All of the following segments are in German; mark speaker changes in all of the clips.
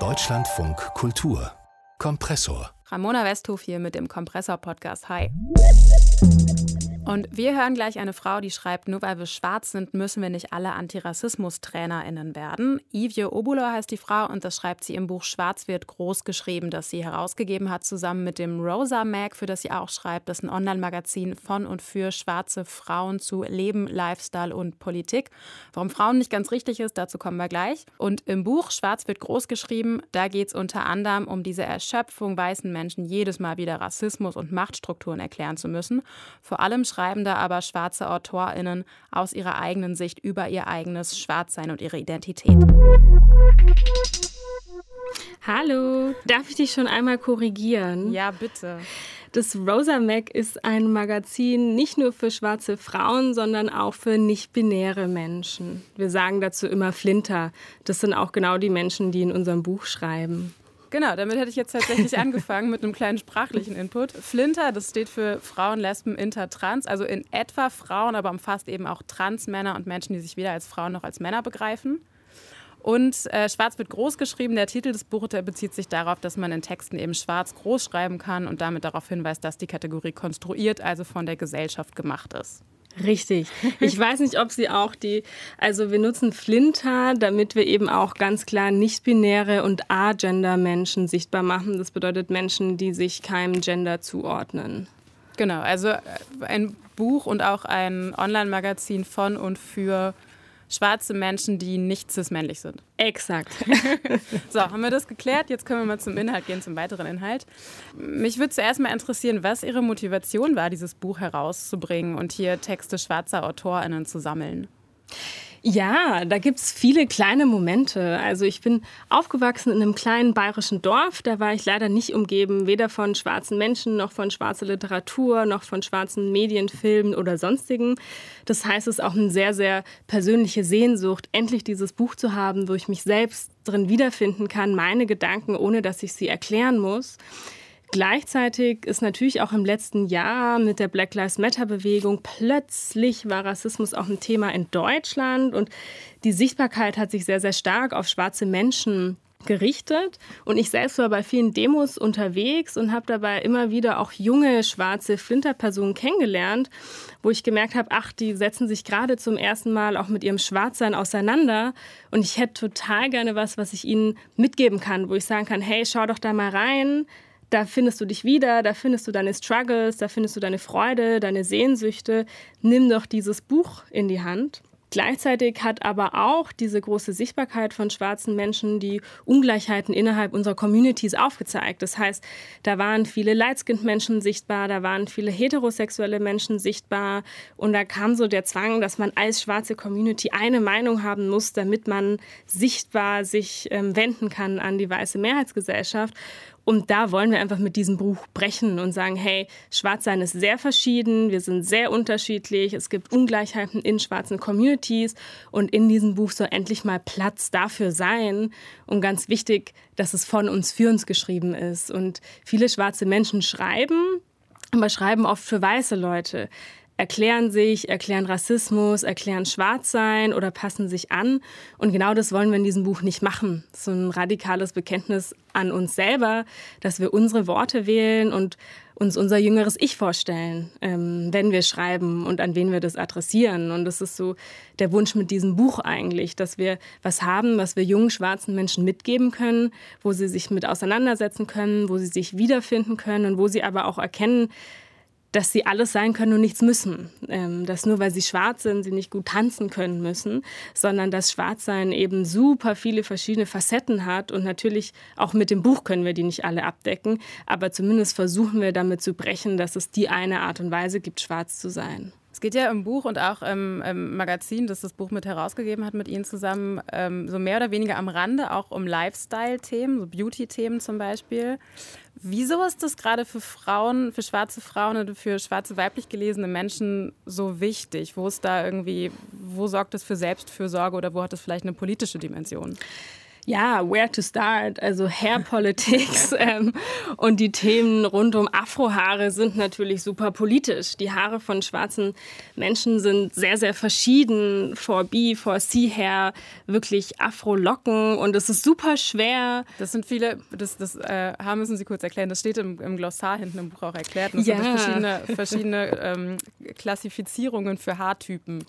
Speaker 1: Deutschlandfunk Kultur Kompressor.
Speaker 2: Ramona Westhof hier mit dem Kompressor-Podcast. Hi. Und wir hören gleich eine Frau, die schreibt, nur weil wir schwarz sind, müssen wir nicht alle Antirassismus-TrainerInnen werden. Ivje Obulo heißt die Frau und das schreibt sie im Buch Schwarz wird groß geschrieben, das sie herausgegeben hat, zusammen mit dem Rosa Mag, für das sie auch schreibt. Das ist ein Online-Magazin von und für schwarze Frauen zu Leben, Lifestyle und Politik. Warum Frauen nicht ganz richtig ist, dazu kommen wir gleich. Und im Buch Schwarz wird groß geschrieben, da geht es unter anderem um diese Erschöpfung weißen Menschen, jedes Mal wieder Rassismus und Machtstrukturen erklären zu müssen. Vor allem schreiben da aber schwarze AutorInnen aus ihrer eigenen Sicht über ihr eigenes Schwarzsein und ihre Identität.
Speaker 3: Hallo, darf ich dich schon einmal korrigieren?
Speaker 2: Ja, bitte.
Speaker 3: Das Rosa Mac ist ein Magazin nicht nur für schwarze Frauen, sondern auch für nicht-binäre Menschen. Wir sagen dazu immer Flinter. Das sind auch genau die Menschen, die in unserem Buch schreiben.
Speaker 2: Genau, damit hätte ich jetzt tatsächlich angefangen mit einem kleinen sprachlichen Input. Flinter, das steht für Frauen, Lesben, Inter, Trans, also in etwa Frauen, aber umfasst eben auch Transmänner und Menschen, die sich weder als Frauen noch als Männer begreifen. Und äh, Schwarz wird groß geschrieben. Der Titel des Buches bezieht sich darauf, dass man in Texten eben schwarz groß schreiben kann und damit darauf hinweist, dass die Kategorie konstruiert, also von der Gesellschaft gemacht ist.
Speaker 3: Richtig. Ich weiß nicht, ob Sie auch die, also wir nutzen Flinter, damit wir eben auch ganz klar nicht-binäre und A-Gender-Menschen sichtbar machen. Das bedeutet Menschen, die sich keinem Gender zuordnen.
Speaker 2: Genau, also ein Buch und auch ein Online-Magazin von und für schwarze Menschen, die nicht cis-männlich sind.
Speaker 3: Exakt.
Speaker 2: so, haben wir das geklärt? Jetzt können wir mal zum Inhalt gehen, zum weiteren Inhalt. Mich würde zuerst mal interessieren, was Ihre Motivation war, dieses Buch herauszubringen und hier Texte schwarzer AutorInnen zu sammeln.
Speaker 3: Ja, da gibt es viele kleine Momente. Also ich bin aufgewachsen in einem kleinen bayerischen Dorf. Da war ich leider nicht umgeben, weder von schwarzen Menschen noch von schwarzer Literatur, noch von schwarzen Medien, Filmen oder sonstigen. Das heißt, es ist auch eine sehr, sehr persönliche Sehnsucht, endlich dieses Buch zu haben, wo ich mich selbst drin wiederfinden kann, meine Gedanken, ohne dass ich sie erklären muss. Gleichzeitig ist natürlich auch im letzten Jahr mit der Black Lives Matter-Bewegung plötzlich war Rassismus auch ein Thema in Deutschland und die Sichtbarkeit hat sich sehr, sehr stark auf schwarze Menschen gerichtet. Und ich selbst war bei vielen Demos unterwegs und habe dabei immer wieder auch junge schwarze Flinterpersonen kennengelernt, wo ich gemerkt habe, ach, die setzen sich gerade zum ersten Mal auch mit ihrem Schwarzsein auseinander. Und ich hätte total gerne was, was ich ihnen mitgeben kann, wo ich sagen kann, hey, schau doch da mal rein da findest du dich wieder, da findest du deine Struggles, da findest du deine Freude, deine Sehnsüchte. Nimm doch dieses Buch in die Hand. Gleichzeitig hat aber auch diese große Sichtbarkeit von schwarzen Menschen die Ungleichheiten innerhalb unserer Communities aufgezeigt. Das heißt, da waren viele Light-Skinned-Menschen sichtbar, da waren viele heterosexuelle Menschen sichtbar und da kam so der Zwang, dass man als schwarze Community eine Meinung haben muss, damit man sichtbar sich ähm, wenden kann an die weiße Mehrheitsgesellschaft. Und da wollen wir einfach mit diesem Buch brechen und sagen, hey, Schwarzsein ist sehr verschieden, wir sind sehr unterschiedlich, es gibt Ungleichheiten in schwarzen Communities und in diesem Buch soll endlich mal Platz dafür sein. Und ganz wichtig, dass es von uns für uns geschrieben ist. Und viele schwarze Menschen schreiben, aber schreiben oft für weiße Leute erklären sich, erklären Rassismus, erklären Schwarzsein oder passen sich an. Und genau das wollen wir in diesem Buch nicht machen. So ein radikales Bekenntnis an uns selber, dass wir unsere Worte wählen und uns unser jüngeres Ich vorstellen, ähm, wenn wir schreiben und an wen wir das adressieren. Und das ist so der Wunsch mit diesem Buch eigentlich, dass wir was haben, was wir jungen schwarzen Menschen mitgeben können, wo sie sich mit auseinandersetzen können, wo sie sich wiederfinden können und wo sie aber auch erkennen, dass sie alles sein können und nichts müssen. Ähm, dass nur weil sie schwarz sind, sie nicht gut tanzen können müssen, sondern dass Schwarzsein eben super viele verschiedene Facetten hat. Und natürlich auch mit dem Buch können wir die nicht alle abdecken, aber zumindest versuchen wir damit zu brechen, dass es die eine Art und Weise gibt, schwarz zu sein.
Speaker 2: Es geht ja im Buch und auch im, im, Magazin, das das Buch mit herausgegeben hat, mit Ihnen zusammen, ähm, so mehr oder weniger am Rande auch um Lifestyle-Themen, so Beauty-Themen zum Beispiel. Wieso ist das gerade für Frauen, für schwarze Frauen oder für schwarze weiblich gelesene Menschen so wichtig? Wo ist da irgendwie, wo sorgt das für Selbstfürsorge oder wo hat das vielleicht eine politische Dimension?
Speaker 3: Ja, where to start? Also Hair Politics ähm, und die Themen rund um Afrohaare sind natürlich super politisch. Die Haare von schwarzen Menschen sind sehr, sehr verschieden. 4B, 4C Hair, wirklich Afro-Locken und es ist super schwer.
Speaker 2: Das sind viele, das, das äh, müssen Sie kurz erklären, das steht im, im Glossar hinten im Buch auch erklärt. Und es ja. sind verschiedene, verschiedene ähm, Klassifizierungen für Haartypen.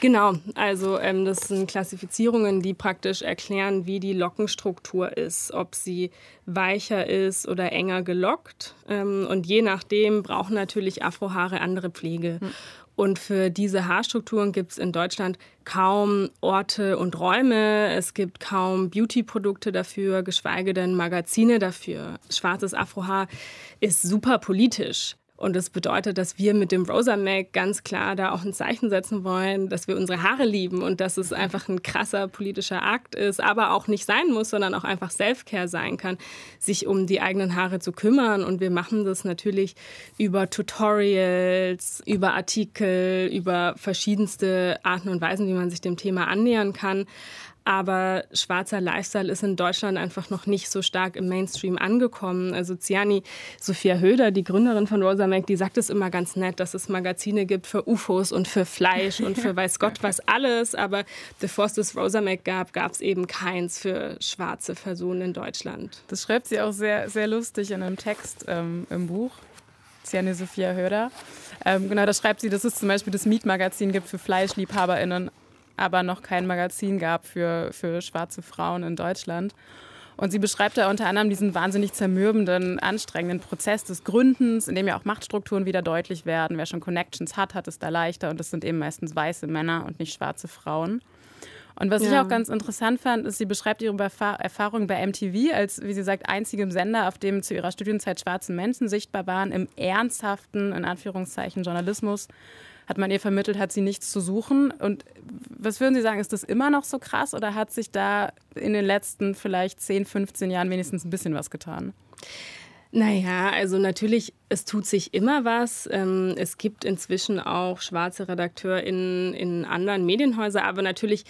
Speaker 3: Genau, also ähm, das sind Klassifizierungen, die praktisch erklären, wie die die Lockenstruktur ist, ob sie weicher ist oder enger gelockt. Ähm, und je nachdem brauchen natürlich Afrohaare andere Pflege. Hm. Und für diese Haarstrukturen gibt es in Deutschland kaum Orte und Räume. Es gibt kaum Beauty-Produkte dafür, geschweige denn Magazine dafür. Schwarzes Afrohaar ist super politisch. Und das bedeutet, dass wir mit dem Rosa Mac ganz klar da auch ein Zeichen setzen wollen, dass wir unsere Haare lieben und dass es einfach ein krasser politischer Akt ist, aber auch nicht sein muss, sondern auch einfach Self-Care sein kann, sich um die eigenen Haare zu kümmern. Und wir machen das natürlich über Tutorials, über Artikel, über verschiedenste Arten und Weisen, wie man sich dem Thema annähern kann. Aber schwarzer Lifestyle ist in Deutschland einfach noch nicht so stark im Mainstream angekommen. Also Ziani Sophia Höder, die Gründerin von Rosa Mac, die sagt es immer ganz nett, dass es Magazine gibt für UFOs und für Fleisch und für weiß Gott was alles. Aber bevor es das Rosa Mac gab, gab es eben keins für schwarze Personen in Deutschland.
Speaker 2: Das schreibt sie auch sehr, sehr lustig in einem Text ähm, im Buch. Ziani Sophia Höder. Ähm, genau, da schreibt sie, dass es zum Beispiel das Mietmagazin gibt für FleischliebhaberInnen aber noch kein Magazin gab für, für schwarze Frauen in Deutschland. Und sie beschreibt da unter anderem diesen wahnsinnig zermürbenden, anstrengenden Prozess des Gründens, in dem ja auch Machtstrukturen wieder deutlich werden. Wer schon Connections hat, hat es da leichter. Und das sind eben meistens weiße Männer und nicht schwarze Frauen. Und was ja. ich auch ganz interessant fand, ist, sie beschreibt ihre Erfahrung bei MTV als, wie sie sagt, einzigem Sender, auf dem zu ihrer Studienzeit schwarze Menschen sichtbar waren, im ernsthaften, in Anführungszeichen, Journalismus hat man ihr vermittelt, hat sie nichts zu suchen. Und was würden Sie sagen, ist das immer noch so krass oder hat sich da in den letzten vielleicht 10, 15 Jahren wenigstens ein bisschen was getan?
Speaker 3: Naja, also natürlich, es tut sich immer was. Ähm, es gibt inzwischen auch schwarze RedakteurInnen in anderen Medienhäusern, aber natürlich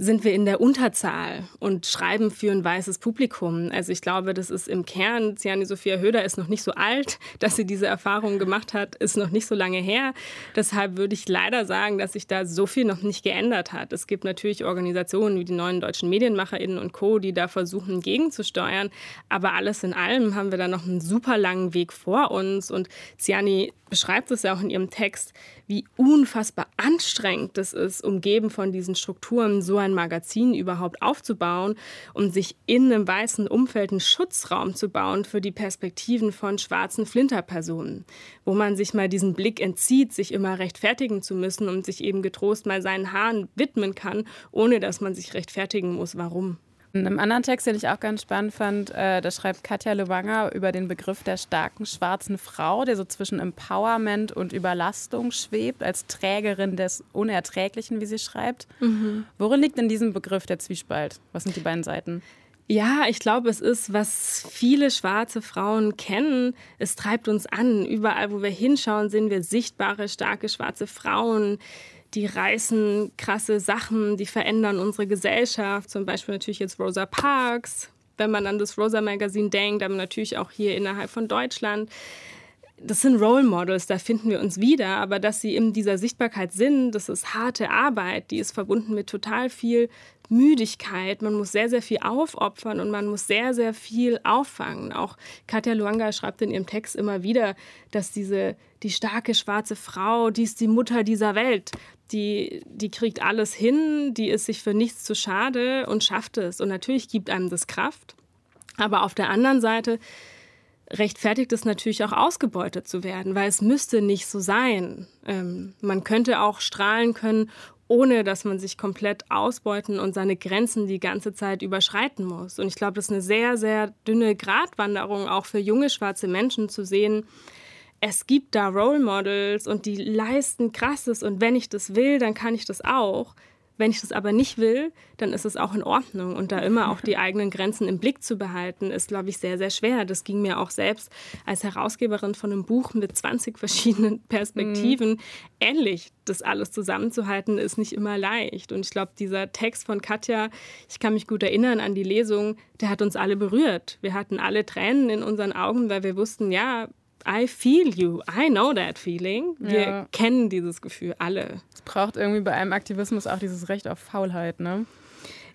Speaker 3: sind wir in der Unterzahl und schreiben für ein weißes Publikum. Also ich glaube, das ist im Kern, Ziani Sophia Höder ist noch nicht so alt, dass sie diese Erfahrung gemacht hat, ist noch nicht so lange her. Deshalb würde ich leider sagen, dass sich da so viel noch nicht geändert hat. Es gibt natürlich Organisationen wie die neuen deutschen MedienmacherInnen und Co., die da versuchen, gegenzusteuern. Aber alles in allem haben wir da noch einen super langen Weg vor uns. Und Ziani beschreibt es ja auch in ihrem Text, wie unfassbar anstrengend es ist, umgeben von diesen Strukturen so ein Magazin überhaupt aufzubauen und sich in einem weißen Umfeld einen Schutzraum zu bauen für die Perspektiven von schwarzen Flinterpersonen, wo man sich mal diesen Blick entzieht, sich immer rechtfertigen zu müssen und sich eben getrost mal seinen Haaren widmen kann, ohne dass man sich rechtfertigen muss, warum.
Speaker 2: In einem anderen Text, den ich auch ganz spannend fand, äh, da schreibt Katja Lewanger über den Begriff der starken schwarzen Frau, der so zwischen Empowerment und Überlastung schwebt, als Trägerin des Unerträglichen, wie sie schreibt. Mhm. Worin liegt in diesem Begriff der Zwiespalt? Was sind die beiden Seiten?
Speaker 3: Ja, ich glaube, es ist, was viele schwarze Frauen kennen. Es treibt uns an. Überall, wo wir hinschauen, sehen wir sichtbare, starke schwarze Frauen die reißen krasse Sachen, die verändern unsere Gesellschaft. Zum Beispiel natürlich jetzt Rosa Parks. Wenn man an das Rosa Magazine denkt, aber natürlich auch hier innerhalb von Deutschland. Das sind Role Models, da finden wir uns wieder, aber dass sie in dieser Sichtbarkeit sind, das ist harte Arbeit, die ist verbunden mit total viel Müdigkeit. Man muss sehr, sehr viel aufopfern und man muss sehr, sehr viel auffangen. Auch Katja Luanga schreibt in ihrem Text immer wieder, dass diese die starke schwarze Frau, die ist die Mutter dieser Welt. Die, die kriegt alles hin, die ist sich für nichts zu schade und schafft es. Und natürlich gibt einem das Kraft. Aber auf der anderen Seite rechtfertigt es natürlich auch ausgebeutet zu werden, weil es müsste nicht so sein. Ähm, man könnte auch strahlen können, ohne dass man sich komplett ausbeuten und seine Grenzen die ganze Zeit überschreiten muss. Und ich glaube, das ist eine sehr, sehr dünne Gratwanderung auch für junge schwarze Menschen zu sehen. Es gibt da Role Models und die leisten krasses und wenn ich das will, dann kann ich das auch. Wenn ich das aber nicht will, dann ist es auch in Ordnung. Und da immer auch die eigenen Grenzen im Blick zu behalten, ist, glaube ich, sehr, sehr schwer. Das ging mir auch selbst als Herausgeberin von einem Buch mit 20 verschiedenen Perspektiven mhm. ähnlich. Das alles zusammenzuhalten, ist nicht immer leicht. Und ich glaube, dieser Text von Katja, ich kann mich gut erinnern an die Lesung, der hat uns alle berührt. Wir hatten alle Tränen in unseren Augen, weil wir wussten, ja, I feel you. I know that feeling. Wir ja. kennen dieses Gefühl alle.
Speaker 2: Es braucht irgendwie bei einem Aktivismus auch dieses Recht auf Faulheit, ne?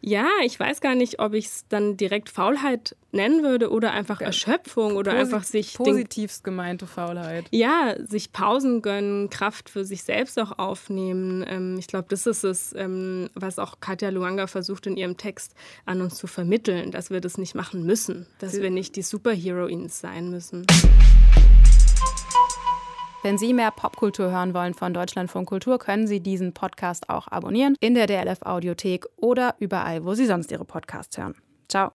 Speaker 3: Ja, ich weiß gar nicht, ob ich es dann direkt Faulheit nennen würde oder einfach ja. Erschöpfung oder Posit einfach sich.
Speaker 2: Positivst gemeinte Faulheit.
Speaker 3: Ja, sich Pausen gönnen, Kraft für sich selbst auch aufnehmen. Ähm, ich glaube, das ist es, ähm, was auch Katja Luanga versucht in ihrem Text an uns zu vermitteln, dass wir das nicht machen müssen, dass wir nicht die Superheroines sein müssen.
Speaker 2: Wenn Sie mehr Popkultur hören wollen von Deutschlandfunk Kultur, können Sie diesen Podcast auch abonnieren in der DLF Audiothek oder überall, wo Sie sonst Ihre Podcasts hören. Ciao.